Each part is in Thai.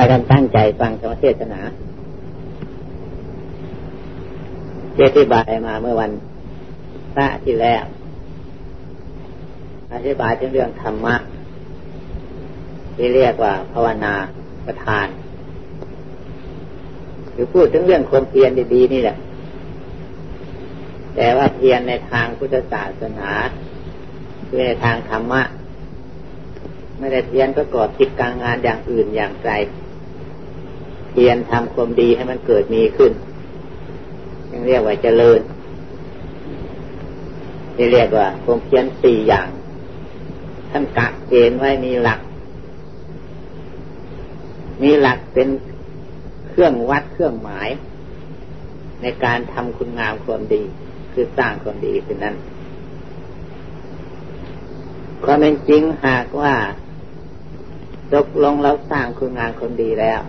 ากันตั้งใจฟังธรรมเทศนาเอธิบายมาเมื่อวันพระที่แล้วอธิบายถึงเรื่องธรรมะ ที่เรียกว่าภาวนาประทานหรือพูดถึงเรื่องความเพียรดีๆนี่แหละ แต่ว่าเพียรในทางพุทธศาสนาคือในทางธรรมะ ไม่ได้เพียรประกอบกิจการงานอย่างอื่นอย่างไกล พียรทำความดีให้มันเกิดมีขึ้นยังเรียกว่าเจริญที่เรียกว่าความเพียรสี่อย่างท่านกะเกณฑ์ไว้มีหลัก มีหลักเป็นเครื่องวัดเครื่องหมาย ในการทำคุณงามความดี คือสร้างความดีคือนั้นความเป็นจริงหากว่าตกลงเราสร้างคุณงามความดีแล้ว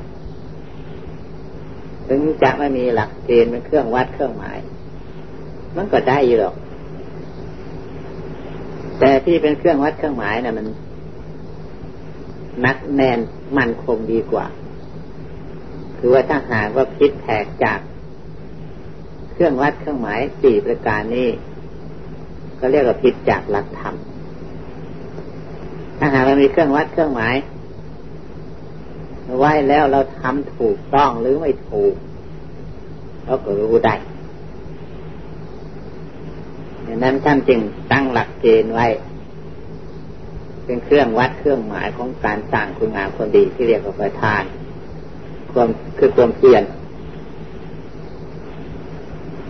ถึงจะไม่มีหลักเกณฑ์เป็นเครื่องวัดเครื่องหมาย มันก็ได้อยู่หรอก แต่ที่เป็นเครื่องวัดเครื่องหมายนะ่ะ มันนักแน่นมั่นคงดีกว่า คือว่าถ้าหากว่าพิษแผกจากเครื่องวัดเครื่องหมายสี่ประการนี้ ก็เรียกว่าพิษจากหลักธรรมถ้าหากเรามีเครื่องวัดเครื่องหมาย ไว้แล้วเราทำถูกต้องหรือไม่ถูกเราก็รู้ได้ดังนั้นท่านจึงตั้งหลักเกณฑ์ไว้ เป็นเครื่องวัดเครื่องหมายของการสร้างคุณงามคนดีที่เรียกว่าประทาน ความคือความเพียร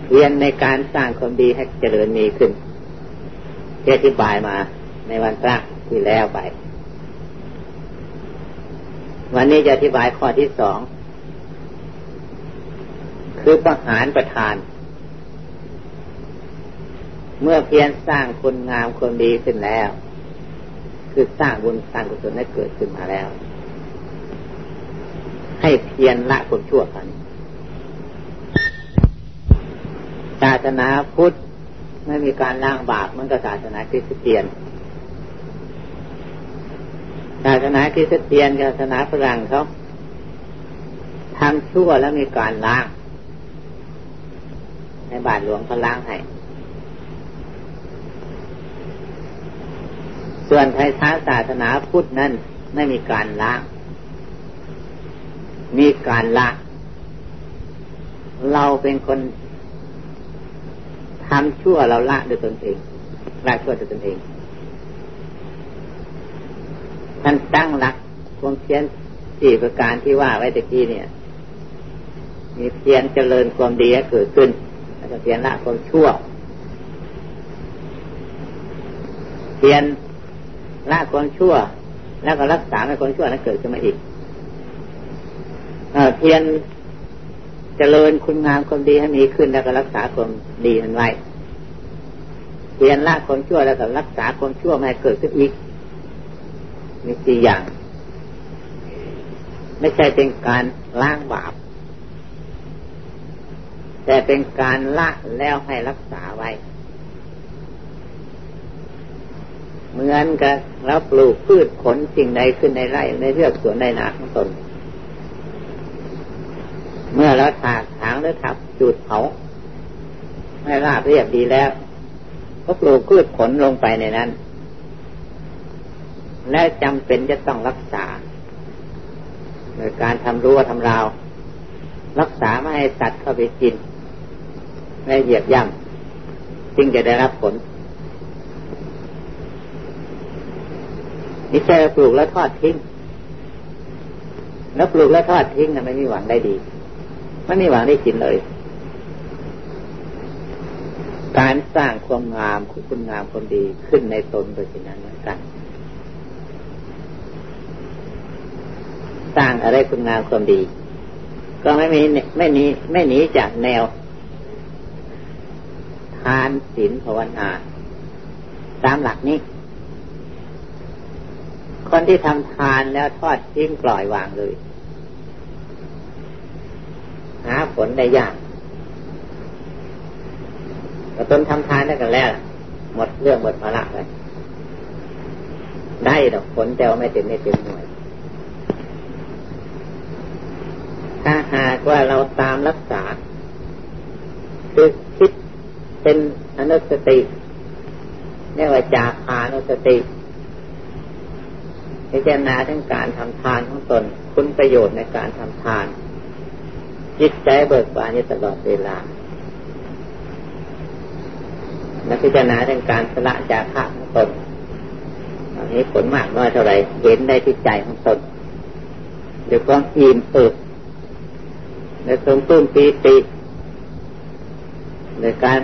เพียรในการสร้างความดีให้เจริญมีขึ้นที่อธิบายมาในวันพระที่แล้วไป วันนี้จะอธิบายข้อที่สอง คือประหารประทาน เมื่อเพียรสร้างคุณงามคนดีขึ้นแล้ว คือสร้างบุญสร้างกุศลให้เกิดขึ้นมาแล้ว ให้เพียรละคนชั่วกันศาสนาพุทธไม่มีการล้างบาปมันก็ศาสนาคริสเตียน ศาสนาคริสเตียนศาสนาฝรั่งเขาทำชั่วแล้วมีการล้าง ในบาทหลวงเขาล้างให้ ส่วนไทยช้าศาสนาพุทธนั้นไม่มีการละมีการละ เราเป็นคนทำชั่วเราละด้วยตนเองละชั่วด้วยตนเอง ท่านตั้งหลักความเพียรสี่ประการที่ว่าไว้ตะกี้เนี่ย มีเพียรเจริญความดีให้เกิดขึ้น แล้วก็เพียรละความชั่ว เพียรละความชั่ว แล้วก็รักษาไม่ความชั่วนั้นเกิดขึ้นมาอีกเพียรเจริญคุณงามความดีให้มีขึ้น แล้วก็รักษาความดีนั้นไว้ เพียรละความชั่วแล้วก็รักษาความชั่วไม่ให้เกิดขึ้นอีก มีสี่อย่าง ไม่ใช่เป็นการล้างบาป แต่เป็นการละแล้วให้รักษาไว้ เหมือนกับเราปลูกพืชผลสิ่งใดขึ้นในไร่ในเรือกสวนในนาของตน เมื่อเราถากถางหรือทับจุดเผาให้ราบเรียบดีแล้ว ก็ปลูกพืชผลลงไปในนั้น และจำเป็นจะต้องรักษาโดยการทำรั้วทำราว รักษาไม่ให้สัตว์เข้าไปกินไม่เหยียบย่ำจึงจะได้รับผลนี่แค่ปลูกแล้วทอดทิ้ง แล้วปลูกแล้วทอดทิ้งนะไม่มีหวังได้ดีไม่มีหวังได้กินเลย การสร้างความงามคุณงามความดีขึ้นในตนโดยสิ่งนั้นเหมือนกัน สร้างอะไรคุณงามความดี ก็ไม่มีไม่หนีไม่หนีจากแนว ทานศีลภาวนาตามหลักนี้ คนที่ทำทานแล้วทอดทิ้งปล่อยวางเลย หาผลได้ยากแต่ตนทำทานได้กันแล้ว หมดเรื่องหมดภาระเลยได้ดอกผลแต่ว่าไม่เต็มไม่เต็มหน่วย ถ้าหากว่าเราตามรักษา คือคิดเป็นอนุสติเรียกว่าจาคานุสติพิจารณาถึงการทำทานของตน คุณประโยชน์ในการทำทาน จิตใจเบิกบานอยู่ตลอดเวลาและพิจารณาถึงการสละจาคะของตนอันนี้ผลมากน้อยเท่าไรเห็นได้ที่ใจของตนหรือความอิ่มเอิบ ในสมตุ้มปีติในการ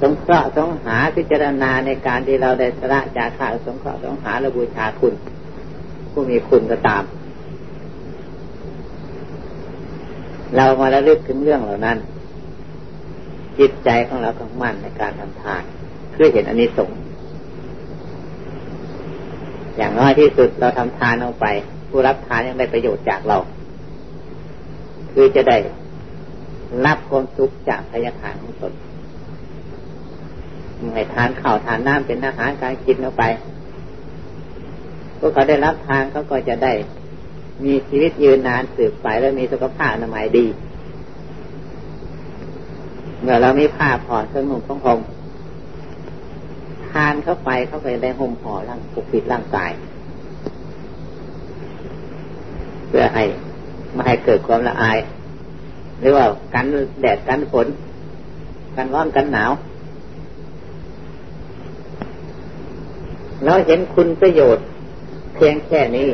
สงเคราะห์สงหาพิจารณาในการที่เราได้สละจาคะสงเคราะห์สงหาและบูชาคุณ ผู้มีคุณก็ตาม เรามาระลึกถึงเรื่องเหล่านั้น จิตใจของเราต้องมั่นในการทำทานเพื่อเห็นอันนี้สงอย่างน้อยที่สุดเราทำทานลงไป ผู้รับทานยังได้ประโยชน์จากเรา คือจะได้รับความสุขจากพยาทานของตนให้ทานข้าวทานน้ำเป็นอาหารการกินออกไปพวกเขาได้รับทานเขาก็จะได้มีชีวิตยืนนานสืบไปและมีสุขภาพอนามัยดี เมื่อเรามีผ้าผ่อนเครื่องนุ่งของผมทานเข้าไปเข้าไปได้ห่มห่อร่างปกปิดร่างกาย เพื่อให้ ไม่ให้เกิดความละอาย หรือว่ากันแดดกันฝนกันร้อนกันหนาวเราเห็นคุณประโยชน์ เพียงแค่นี้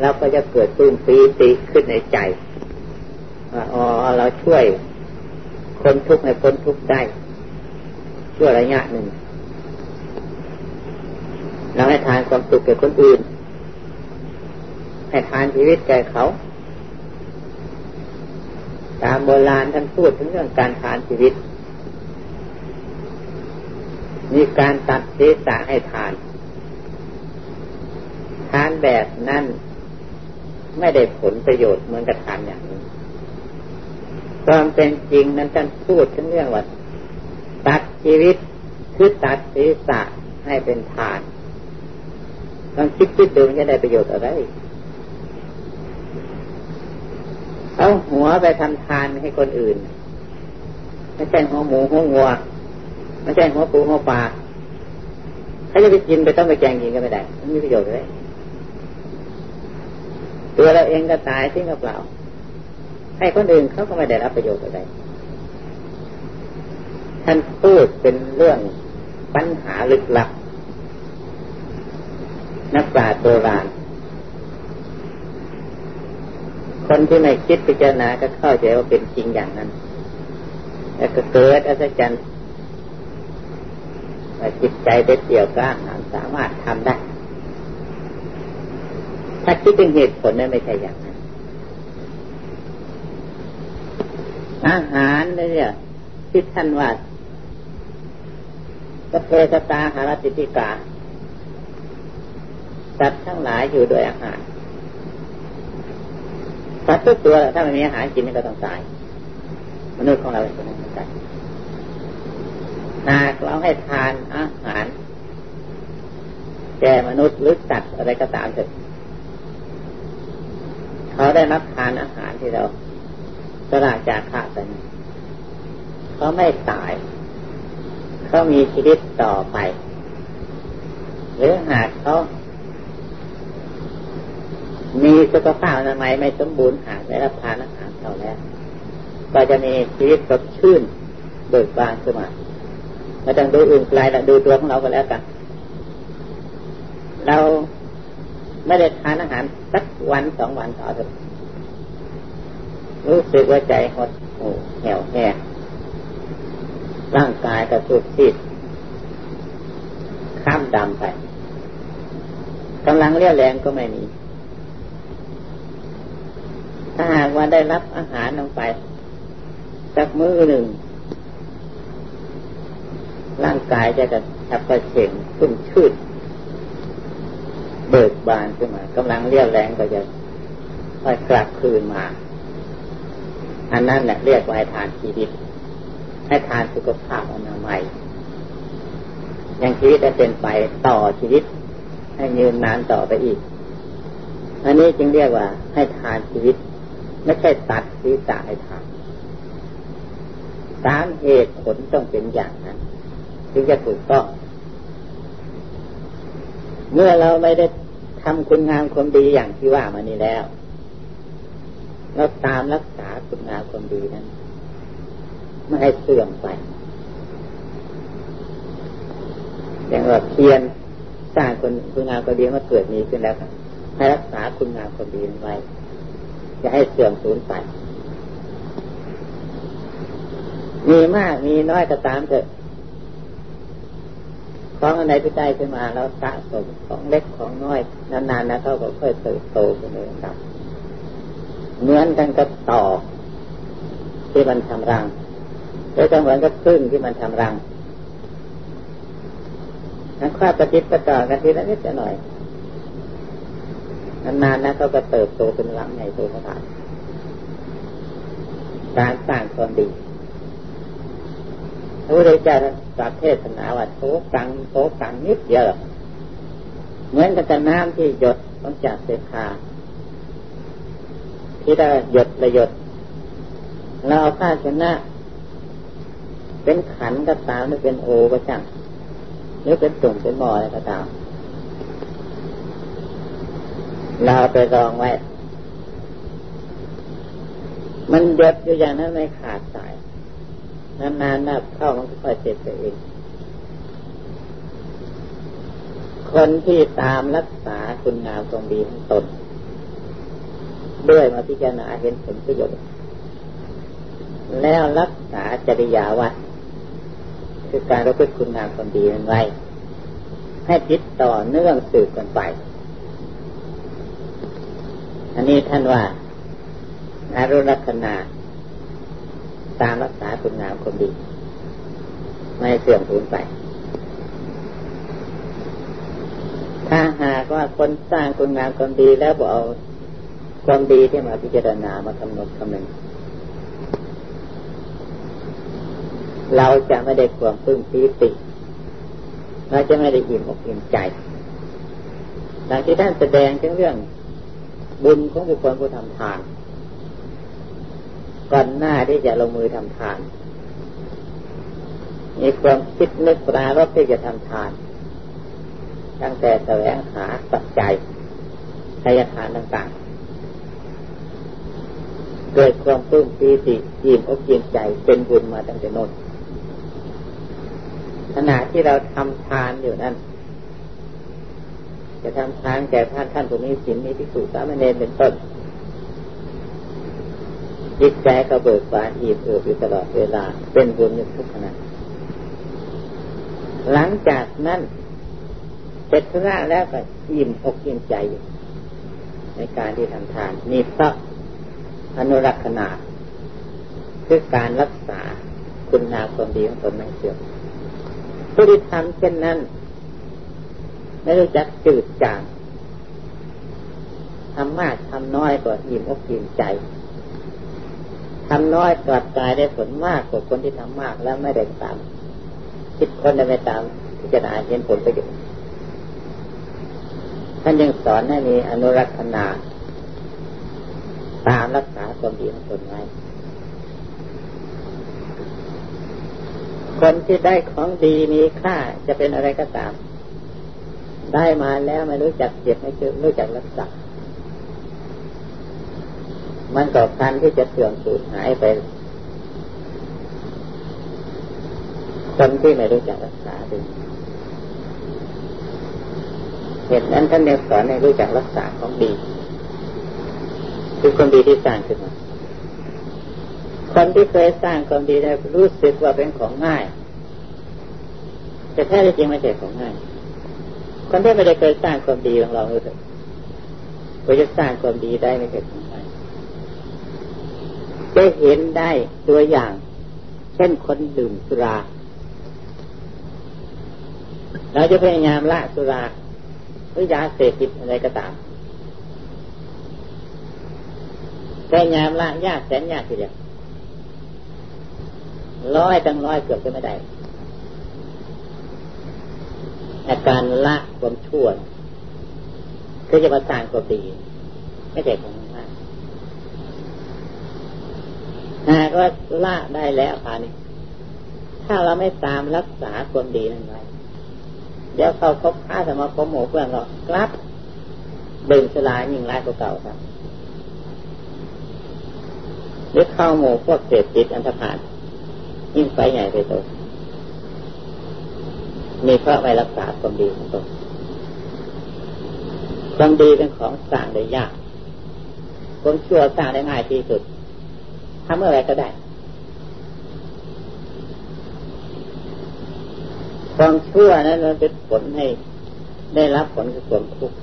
เราก็จะเกิดตื้นปีติขึ้นในใจว่าอ๋อเราช่วยคนทุกข์ในพ้นทุกข์ได้ ช่วยระยะหนึ่งเราให้ทานความสุขแก่คนอื่น ให้ทานชีวิตแก่เขา ตามโบราณท่านพูดถึงเรื่องการทานชีวิต มีการตัดศีรษะให้ทาน ทานแบบนั้นไม่ได้ผลประโยชน์เหมือนกับทานอย่างนี้ ความเป็นจริงนั้นท่านพูดถึงเรื่องว่าตัดชีวิตคือตัดศีรษะให้เป็นทานลองคิดคิดดูมันจะได้ประโยชน์อะไร เอาหัวไปทำทานให้คนอื่น ไม่ใช่หัวหมูหัวงัว ไม่ใช่หัวปูหัวปลาถ้าจะไปกินไปต้องไปแกงกินก็ไม่ได้มันมีประโยชน์เลยตัวเราเองก็ตายทิ้งกับเปล่า ให้คนอื่นเขาก็ไม่ได้รับประโยชน์อะไรท่านพูดเป็นเรื่องปัญหาลึกลับ นักปราชญ์โบราณ คนที่ไม่คิดพิจารณาก็เข้าใจว่าเป็นจริงอย่างนั้น แล้วก็เกิดอัศจรรย์จิตใจเด็ดเดี่ยวกล้าหาญสามารถทำได้ ถ้าคิดเป็นเหตุผลนั้นไม่ใช่อย่างนั้น อาหารเนี่ยที่ท่านว่าสเพสตาหารติติกาสัตว์ทั้งหลายอยู่โดยอาหาร สัตว์ทุกตัวถ้าไม่มีอาหารกินมันก็ต้องตาย มนุษย์ของเราเป็นคนนั้นกันหากเราให้ทานอาหารแก่มนุษย์หรือสัตว์อะไรก็ตามเถอะเขาได้รับทานอาหารที่เราสละจากข้าไปเขาไม่ตาย เขามีชีวิตต่อไป หรือหากเขา มีสุขภาพอนามัยไม่สมบูรณ์หากได้รับทานอาหารเขาแล้วก็จะมีชีวิตสดชื่นเบิกบานขึ้นมาไม่ต้องดูอื่นไกลละดูตัวของเราก็แล้วกัน เราไม่ได้ทานอาหารสักวันสองวันต่อเถอะรู้สึกว่าใจหดหูเหี่ยวแห้งร่างกายกระสุดซีดข้ามดำไปกำลังเรียวแรงก็ไม่มี ถ้าหากว่าได้รับอาหารลงไป สักมือหนึ่ง ร่างกายจะกระชับกระเฉงชุ่มชืดเบิกบานขึ้นมากำลังเรียวแรงก็จะค่อยกลับคืนมา อันนั้นแหละเรียกว่าให้ทานชีวิต ให้ทานสุขภาพอนามัยยังชีวิตจะเป็นไปต่อชีวิต ให้ยืนนานต่อไปอีก อันนี้จึงเรียกว่าให้ทานชีวิต ไม่ใช่ตัดศีรษะให้ทานตามเหตุผลต้องเป็นอย่างนั้นจึงจะถูกต้องเมื่อเราไม่ได้ทำคุณงามความดีอย่างที่ว่ามานี้แล้ว เราตามรักษาคุณงามความดีนั้นไม่ให้เสื่อมไปอย่างว่าเพียรสร้างคนคุณงามความดีมาเกิดมีขึ้นแล้วให้รักษาคุณงามความดีไว้ จะให้เสื่อมสูญไป มีมากมีน้อยก็ตามเถอะของอันไหนที่ได้ขึ้นมาเราสะสมของเล็กของน้อยนานๆนะเขาก็ค่อยเติบโตขึ้นเลยครับเหมือนกันกับต่อที่มันทำรังหรือก็เหมือนกับพึ่งที่มันทำรังนั้นข้าปฏิบัติต่อกันทีละนิดหน่อย นานๆนะเขาก็เติบโตเป็นรังใหญ่โตขนาดการสร้างความดีพระพุทธเจ้าตรัสเทศนาว่าโตกังโตกังนิดเดียวเหมือนกับน้ำที่หยดต้องจากเสคาที่ได้หยดระหยดเราเอาผ้าชนะ เป็นขันก็ตามหรือเป็นโอก็ช่างหรือเป็นตุ่มเป็นบ่ออะไรก็ตาม เราไปรองไว้ มันหยดอยู่อย่างนั้นไม่ขาดสาย นานๆนับเข้ามันก็ค่อยเสร็จไปเองคนที่ตามรักษาคุณงามตรงดีของตน ด้วยมาพิจารณาเห็นผลประโยชน์ แล้วรักษาจริยาวัดคือการรักษาคุณงามความดีนั้นไว้ ให้ติดต่อเนื่องสืบกันไป อันนี้ท่านว่าอารุณคณาตามรักษาคุณงามความดี ไม่เสื่อมสูญไป ถ้าหากว่าคนสร้างคุณงามความดีแล้วบอกเอาความดีที่มาพิจารณามากำหนดคำนึงเราจะไม่ได้ความพึ่งปีติเราจะไม่ได้อิ่มอกอิ่มใจดังที่ท่านแสดงถึงเรื่อง บุญของบุคคลผู้ทำทาน ก่อนหน้าที่จะลงมือทำทาน มีความคิดนึกปรารบที่จะทำทาน ตั้งแต่แสวงหาปัจจัยทายทานต่างๆ เกิดความปลื้มปีติยิ้มอกยิ้มใจเป็นบุญมาตั้งแต่นนขณะที่เราทำทานอยู่นั้น จะทำทานแก่ท่านท่านผู้มีศีลมีพิสุสามเณรเป็นต้นจิตใจก็เบิกบานอิ่มเอิบอยู่ตลอดเวลา เป็นบุญอยู่ทุกขณะหลังจากนั้นเสร็จธุระแล้วก็อิ่มอกอิ่มใจอยู่ในการที่ทำทานนี่เพราอนุรักษณาคือการรักษาคุณงามความดีของตนไม่เสื่อมผู้ที่ทำเช่นนั้น ไม่รู้จักจืดจางทำมากทำน้อยก็อิ่มอกอิ่มใจทำน้อยกลับกลายได้ผลมากกว่าคนที่ทำมากแล้วไม่ได้ตาม คิดคนไม่ตามพิจารณาเห็นผลประโยชน์ท่านยังสอนให้มีอนุรักษณาตามรักษาความดีของตนไว้คนที่ได้ของดีมีค่าจะเป็นอะไรก็ตาม ได้มาแล้วไม่รู้จักเก็บไม่รู้จักรักษา มันก็พันที่จะเสื่อมสูญหายไป คนที่ไม่รู้จักรักษาดูเหตุนั้นท่านเนสอนให้รู้จักรักษาของดี คือคนดีที่สร้างขึ้นมาคนที่เคยสร้างความดีได้รู้สึกว่าเป็นของง่าย แต่แท้จริงไม่ใช่ของง่าย คนที่ไม่ได้เคยสร้างความดีลองลองดูเถอะว่าจะสร้างความดีได้ไม่ใช่ของจะเห็นได้ตัวอย่าง เช่นคนดื่มสุรา เราจะพยายามละสุราหรือยาเสพติดอะไรก็ตามพยายามละยากแสนยากทีเดียวร้อยตั้งร้อยเกือบจะไม่ได้ อาการละความชั่วคือจะมาสร้างความดีไม่ใช่ของมากหากว่าละได้แล้วค่ะนี่ถ้าเราไม่ตามรักษาความดีนั้นไว้เดี๋ยวเขาคบค้าสมาคมหมู่เพื่อนก็กลับเบ่งสลายยิ่งร้ายกว่าเก่าครับหรือเข้าหมู่พวกเสพติดอันธพาลยิ่งไปใหญ่ไปโต มีเพราะไม่รักษาความดีของตนความดีเป็นของสร้างได้ยากความชั่วสร้างได้ง่ายที่สุดทำเมื่อไรก็ได้ ความชั่วนั้นมันเป็นผลให้ได้รับผลคือความทุกข์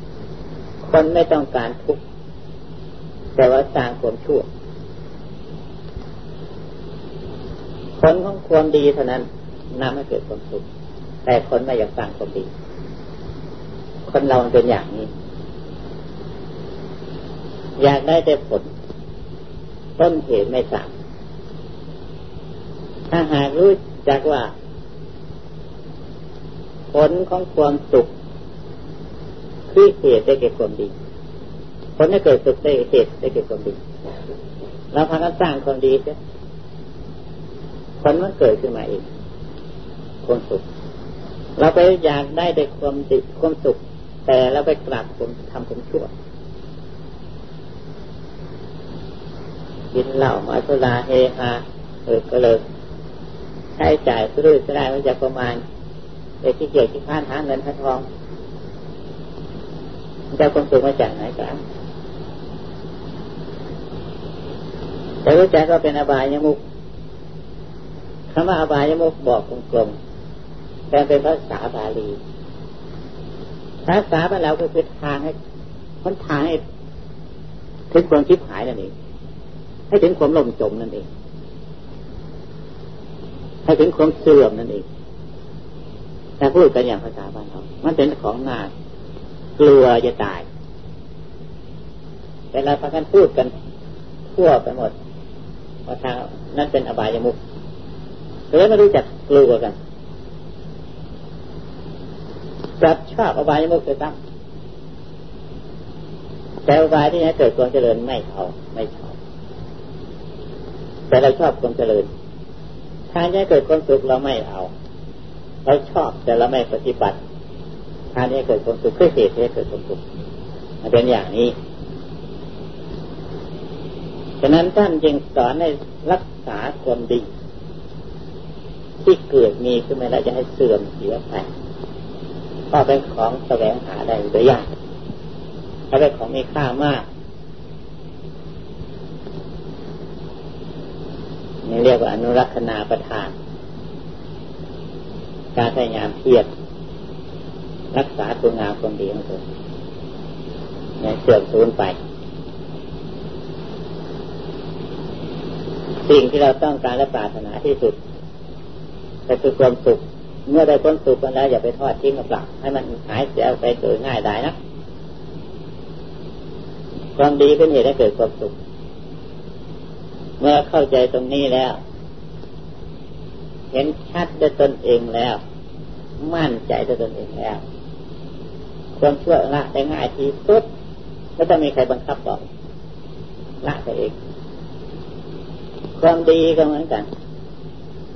คนไม่ต้องการทุกข์แต่ว่าสร้างความชั่วผลของความดีเท่านั้นนำให้เกิดความสุข แต่คนไม่อยากสร้างความดีคนเราเป็นอย่างนี้ อยากได้แต่ผล ต้นเหตุไม่สร้างถ้าหากรู้จักว่า ผลของความสุขคือเหตุได้เกิดความดี ผลให้เกิดสุขได้เหตุได้เกิดความดีเราพากันสร้างความดีใช่ผลมันเกิดขึ้นมาเองความสุข เราไปอยากได้แต่ความติความสุข แต่เราไปกลับผมทำความชั่วกินเหล้ามาสุราเฮฮาเออก็เลยใช้จ่ายซื้อจะได้มาจากประมาณเด็กที่เกียวที่ข้านหาเงินหาทองจะความสุขมาจากไหนกันแต่รู้จักก็เป็นอบายยมุกคำว่าอบายมุกบอกกลมๆ แต่เป็นภาษาบาลีภาษาบาลีก็คือทางให้คนทางให้ถึงความคิดหายนั่นเองให้ถึงความล่มจมนั่นเอง ให้ถึงความเสื่อมนั่นเองแต่พูดกันอย่างภาษาบ้านเรา มันเป็นของหนากลัวจะตายแต่เราพากันพูดกันทั่วไปหมดว่าทางนั้นเป็นอบายมุกเลยไม่รู้จักกลัวกัน กลับชอบอบายมุกไปตั้งแต่อบายที่นี้เกิดความเจริญไม่เอาไม่ชอบ แต่เราชอบความเจริญทางนี้เกิดความสุขเราไม่เอา เราชอบแต่เราไม่ปฏิบัติทางนี้เกิดความสุขเพื่อเหตุให้เกิดความสุขมันเป็นอย่างนี้ฉะนั้นท่านจึงสอนให้รักษาความดี ที่เกิดมีขึ้นมาแล้วจะให้เสื่อมเสียไป ก็เป็นของแสวงหาได้โดยยากถ้าเป็นของมีค่ามากนี่เรียกว่าอนุรักษณาประทาน การพยายามเพียรรักษาตัวงามคนดีของตัวเนี่เสื่อมสูญไป สิ่งที่เราต้องการและปรารถนาที่สุดแต่คือความสุข เมื่อได้ความสุขกันแล้วอย่าไปทอดทิ้งกับหลักให้มันหายเสียไปโดยง่ายได้นะความดีเป็นเหตุให้เกิดความสุข เมื่อเข้าใจตรงนี้แล้ว เห็นชัดด้วยตนเองแล้ว มั่นใจด้วยตนเองแล้ว ความชั่วละได้ง่ายที่สุดไม่ต้องมีใครบังคับบอกละตัวเอง ความดีก็เหมือนกัน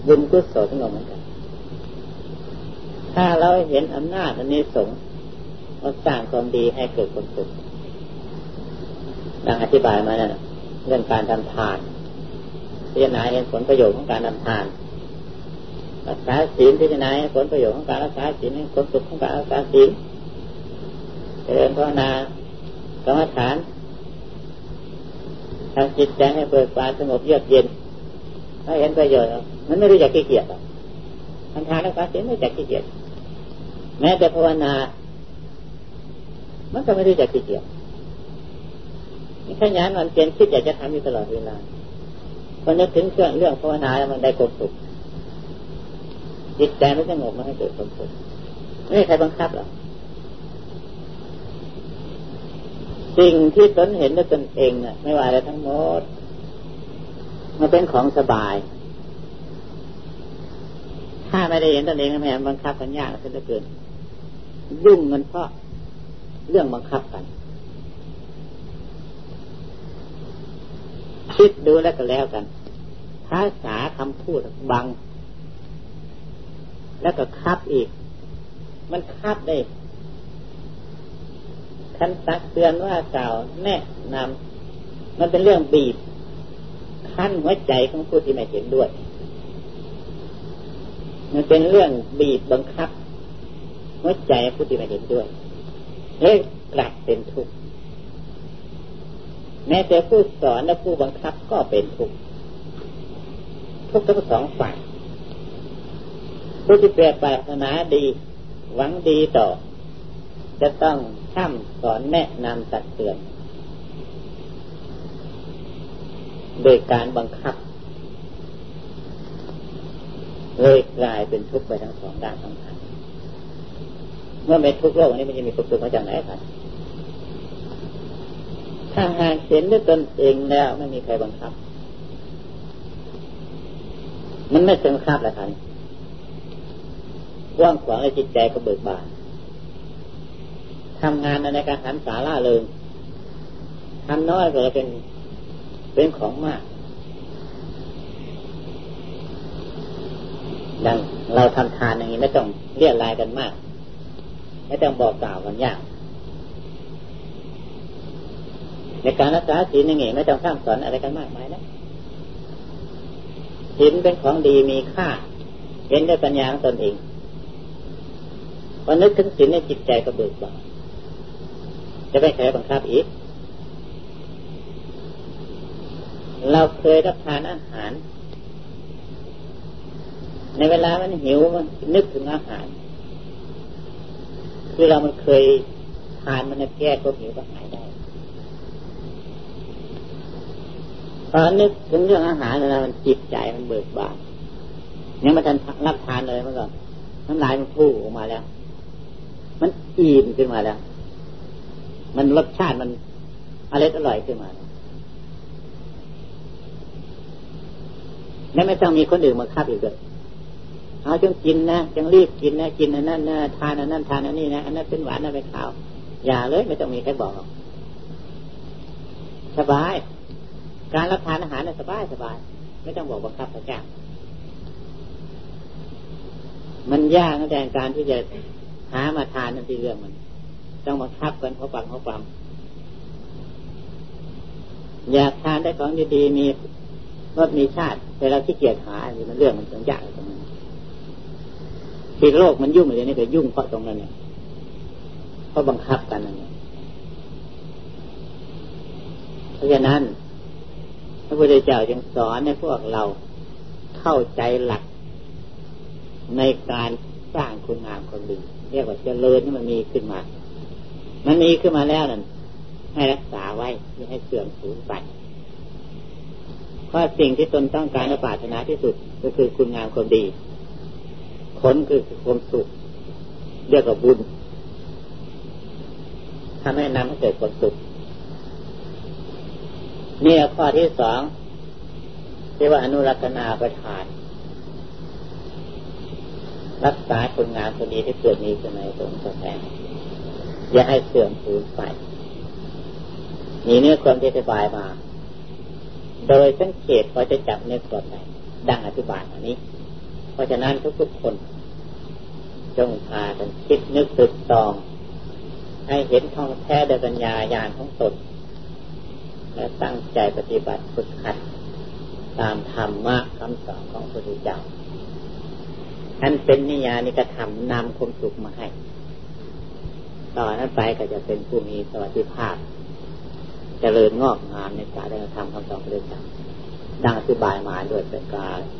บุญกุศลก็เหมือนกัน ถ้าเราเห็นอำนาจอันนี้สงเราสร้างความดีให้เกิดความสุขดังอธิบายมานั่นเรื่องการทำทานพิจารณาเห็นผลประโยชน์ของการทำทาน รักษาศีลพิจารณาเห็นผลประโยชน์ของการรักษาศีลเห็นผลสุขของการรักษาศีลเจริญภาวนากรรมฐานทำจิตใจให้เปิดปานสงบเยือกเย็นถ้าเห็นประโยชน์มันไม่รู้จักขี้เกียจหรอกทำทานรักษาศีลไม่จักขี้เกียจ แม้แต่ภาวนา มันก็ไม่รู้จักขี้เกียจขยันมันเปลี่ยนคิดอยากจะทำอยู่ตลอดเวลาพอนึกถึงเรื่องเรื่องภาวนาแล้วมันได้ความสุขจิตใจไม่สงบมันให้เกิดความสุขไม่มีใครบังคับหรอกสิ่งที่ตนเห็นด้วยตนเองน่ะ ไม่ว่าอะไรทั้งหมด มันเป็นของสบาย ถ้าไม่ได้เห็นตนเองแม่บังคับกันยากเสียเกิน ยุ่งเงินเพราะเรื่องบังคับกัน คิดดูแล้วก็แล้วกัน ภาษาคำพูดบัง แล้วก็คับอีก มันคับได้คันตักเตือนว่ากล่าวแนะนำมันเป็นเรื่องบีบขั้นหัวใจของผู้ที่ไม่เห็นด้วย มันเป็นเรื่องบีบบังคับ หัวใจผู้ที่ไม่เห็นด้วยเฮ้ยกลับเป็นทุกข์แม้แต่ผู้สอนและผู้บังคับก็เป็นทุกข์ทุกข์ทั้งสองฝ่ายผู้ที่เปรียบปรารถนาดี หวังดีต่อ จะต้องข้ามสอนแนะนำตักเตือน โดยการบังคับ เลยกลายเป็นทุกข์ไปทั้งสองด้านทั้งทาง เมื่อไม่ทุกข์โลกนี้มันจะมีความสุขมาจากไหนครับถ้าหากเห็นด้วยตนเองแล้วไม่มีใครบังคับ มันไม่เป็นบังคับแล้วครับว่างขวางในจิตใจก็เบิกบานทำงานในการหันสาล่าเลยทำน้อยก็เลยเป็นเป็นของมาก ดังเราทำทานอย่างนี้ไม่ต้องเรียกรายกันมาก ไม่ต้องบอกกล่าวกันยากในการรักษาศีลอย่างนี้ไม่ต้องสร้างสอนอะไรกันมากมายนะศีลเป็นของดีมีค่าเห็นด้วยปัญญาของตนเองพอนึกถึงศีลในจิตใจก็เบิกบานจะไม่ใครบังคับอีก เราเคยรับทานอาหาร ในเวลามันหิวมันนึกถึงอาหาร คือเรามันเคยทานมันแก้ก็หิวก็หายได้ตอนนึกถึงเรื่องอาหารแล้วมันจิตใจมันเบิกบานยังมาทันรับทานเลยมื่อก่อนน้ำลายมันพุ่งออกมาแล้ว มันอิ่มขึ้นมาแล้ว มันรสชาติมันอร่อยอร่อยขึ้นมาแล้วไม่ต้องมีคนอื่นมาคับอีกเลย เอาจงกินนะจงรีบกินนะกินอันนั้นนะทานอันนั้นทานอันนี้นะอันนั้นเป็นหวานอันนั้นเป็นขาวอย่าเลยไม่ต้องมีใครบอกสบาย การรับทานอาหารน่ะสบายสบาย ไม่ต้องบอกบังคับพระเจ้ามันยากในการที่จะหามาทานนั่นที่เรื่องมัน ต้องมาคับกันเขาะฟังเขาะฟังอยากทานได้ของดีๆมีรสมีชาติ แต่เราขี้เกียจหาอันนี้มันเรื่องมันต้องยากตรงนั้ นที่โลกมันยุ่งเลยนี่ก็ยุ่งเพราะตรงนั้นเนี่ยเพราะบังคับกันนั่นเองเพราะฉะนั้นพระพุทธเจ้าจึงสอนให้พวกเราเข้าใจหลัก ในการสร้างคุณงามความดีเรียกว่าเจริญนี่มันมีขึ้นมา มันมีขึ้นมาแล้วนั่นให้รักษาไว้ไม่ให้เสื่อมสูญไปเพราะสิ่งที่ตนต้องการปรารถนาที่สุดก็คือคุณงามความดี ผลคือความสุขเรียกว่าบุญทำให้นำให้เกิดความสุขเนี่ยข้อที่สองที่ว่าอนุรักษณาประทาน รักษาคุณงามความดีที่เกิดมีขึ้นในตนตัวแทนอย่าให้เสื่อมสูญไปมีเนื้อความที่อธิบายมา โดยสังเกตพอจะจับเนื้อความได้ดังอธิบายอันนี้ เพราะฉะนั้นทุกๆคน จงพากันคิดนึกตึกตอง ให้เห็นท่องแท้โดยปัญญาญาณของตนและตั้งใจปฏิบัติฝึกหัด ตามธรรมะคำสอนของพระพุทธเจ้าอันเป็นนิยานิกระทำนำความสุขมาให้ ต่อนนั้นไปก็จะเป็นผู้มีสวัสดิภาพจเจริญงอกงามในสายธรรมคำสอนพระเจ้าดังอธิบายมาด้วยเป็นการ